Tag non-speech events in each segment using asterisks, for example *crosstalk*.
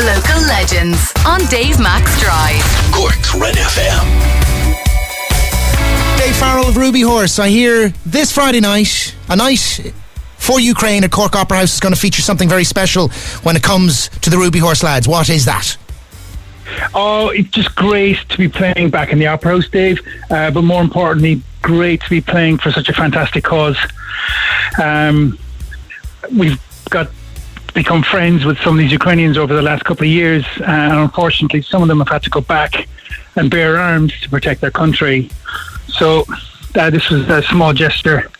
Local legends on Dave Max Drive. Cork's Red FM. Dave Farrell of Rubyhorse. I hear this Friday night, a night for Ukraine at Cork Opera House is going to feature something very special when it comes to the Rubyhorse lads. What is that? Oh, it's just great to be playing back in the Opera House, Dave. Uh, but more importantly, great to be playing for such a fantastic cause. Um, we've got become friends with some of these Ukrainians over the last couple of years, and unfortunately, some of them have had to go back and bear arms to protect their country. So, uh, this was a small gesture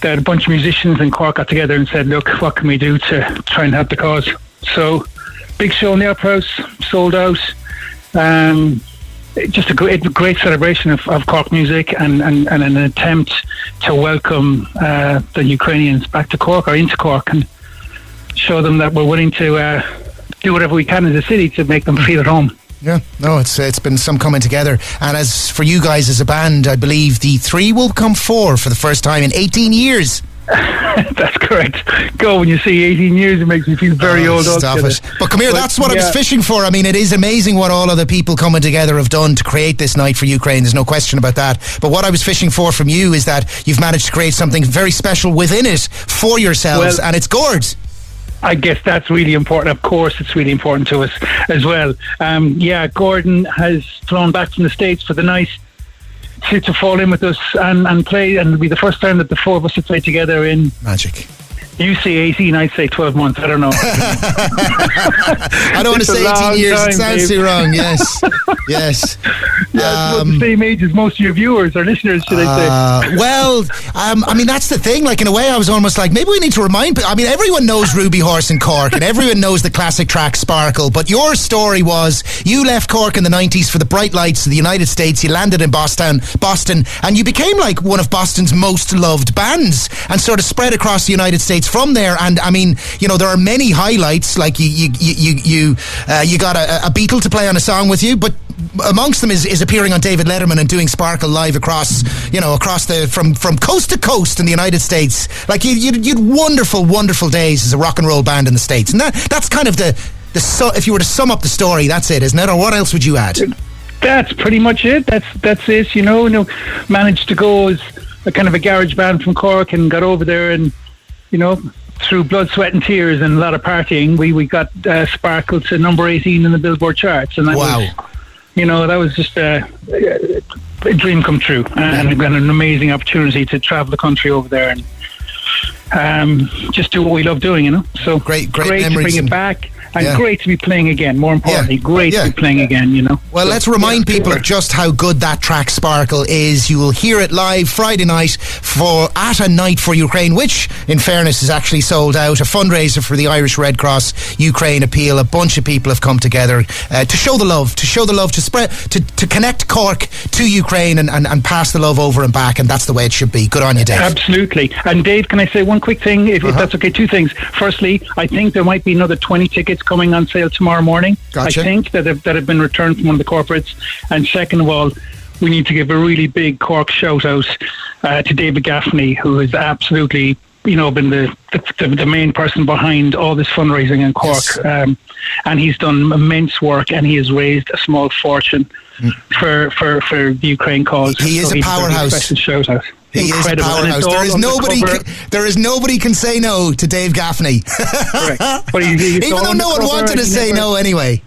that a bunch of musicians in Cork got together and said, "Look, what can we do to try and help the cause?" So, big show in the Opera House, sold out. Um, just a great, great celebration of, of Cork music and, and, and an attempt to welcome uh, the Ukrainians back to Cork or into Cork and show them that we're willing to uh, do whatever we can as a city to make them feel at home. Yeah, no, it's it's been some coming together. And as for you guys as a band, I believe the three will become four for the first time in 18 years. *laughs* That's correct. Go when you see 18 years, it makes me feel very Oh, old. Stop altogether. it. But come here, But, that's what I was fishing for. I mean, it is amazing what all of the people coming together have done to create this night for Ukraine. There's no question about that. But what I was fishing for from you is that you've managed to create something very special within it for yourselves, Well- and it's gorgeous. I guess that's really important. Of course, it's really important to us as well. Um, yeah, Gordon has flown back from the States for the night to, to fall in with us and, and play, and it'll be the first time that the four of us have played together in. Magic. You say 18, I'd say 12 months. I don't know. *laughs* I don't want to say 18 long years. it sounds too wrong. Yes. *laughs* yes. yeah, Um, the same age as most of your viewers or listeners, should I say. Uh, well, um, I mean, that's the thing. Like, in a way, I was almost like, maybe we need to remind people. I mean, everyone knows Rubyhorse in Cork, and everyone knows the classic track Sparkle. But your story was you left Cork in the 90s for the bright lights of the United States. You landed in Boston, Boston, and you became like one of Boston's most loved bands and sort of spread across the United States from there. And I mean, you know, there are many highlights. Like, you, you, you, you, uh, you got a, a Beatle to play on a song with you, but amongst them is, is appearing on David Letterman and doing Sparkle live across, you know, across the from from coast to coast in the United States. Like you, you, you'd wonderful, wonderful days as a rock and roll band in the states, and that that's kind of the the su- if you were to sum up the story, that's it, isn't it? Or what else would you add? That's pretty much it. That's that's it. You know, you know, managed to go as a kind of a garage band from Cork and got over there and you know through blood, sweat, and tears and a lot of partying, we we got uh, Sparkle to number eighteen in the Billboard charts, and that Wow. was you know that was just a, a dream come true, and got an amazing opportunity to travel the country over there and um, just do what we love doing. You know, so Great- great to bring it back. And Yeah. great to be playing again. More importantly, great Yeah. to be playing again. You know. Well, So, let's remind yeah, people just how good that track Sparkle is. You will hear it live Friday night for At a Night for Ukraine, which, in fairness, is actually sold out. A fundraiser for the Irish Red Cross Ukraine appeal. A bunch of people have come together uh, to show the love, to show the love, to spread, to, to connect Cork to Ukraine and, and, and pass the love over and back. And that's the way it should be. Good on you, Dave. Absolutely. And Dave, can I say one quick thing, if, Uh-huh. if that's okay? Two things. Firstly, I think there might be another 20 tickets coming on sale tomorrow morning. Gotcha. I think that have, that have been returned from one of the corporates. And second of all, we need to give a really big Cork shout out uh, to David Gaffney, who has absolutely. You know, been the, the the main person behind all this fundraising in Cork, Yes. um, and he's done immense work, and he has raised a small fortune for, for, for the Ukraine cause. Mm. He is a powerhouse. Special shout out. He is a powerhouse. it's There all is on the nobody. Can, there is nobody can say no to Dave Gaffney. Correct. *laughs* But he- he's Even though on no one wanted to say never- no anyway.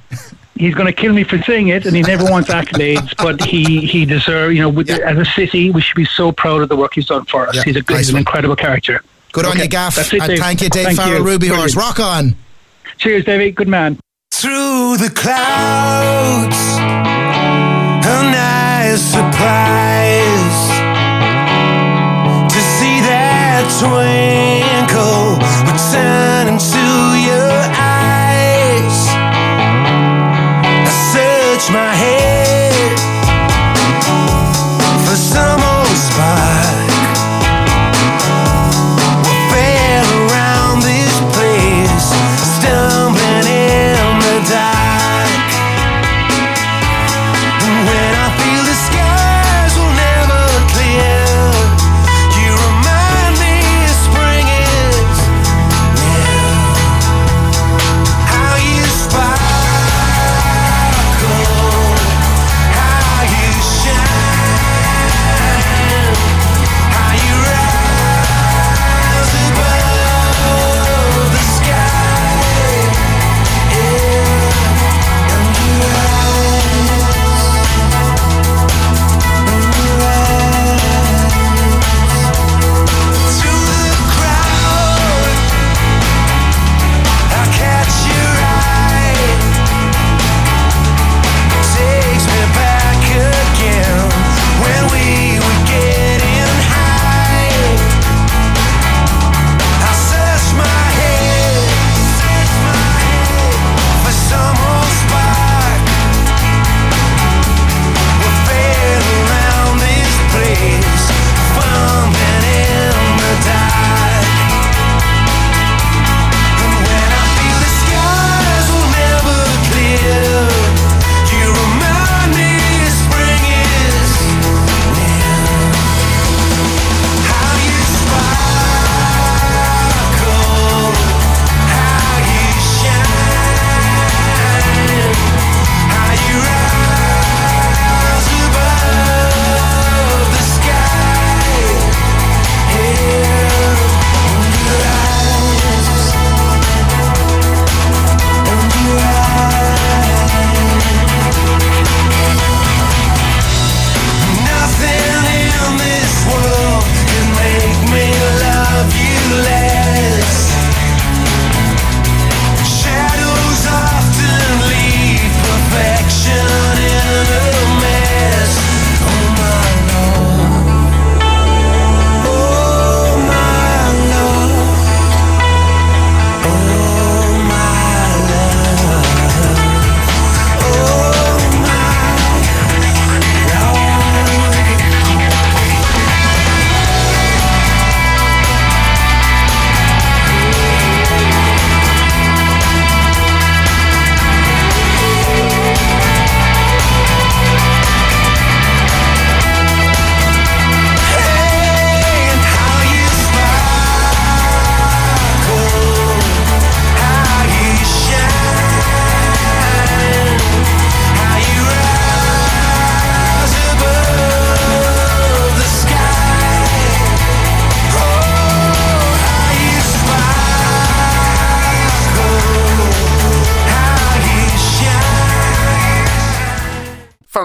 He's going to kill me for saying it, and he never wants accolades. *laughs* But he he deserves. You know, with Yeah. as a city, we should be so proud of the work he's done for us. Yeah, he's a good, nice he's an incredible character. Good on you, Gaff. it, and thank you, Dave Thank Farrell, you. Rubyhorse. Rock on. Cheers, David. Good man. through the clouds. A nice surprise twinkle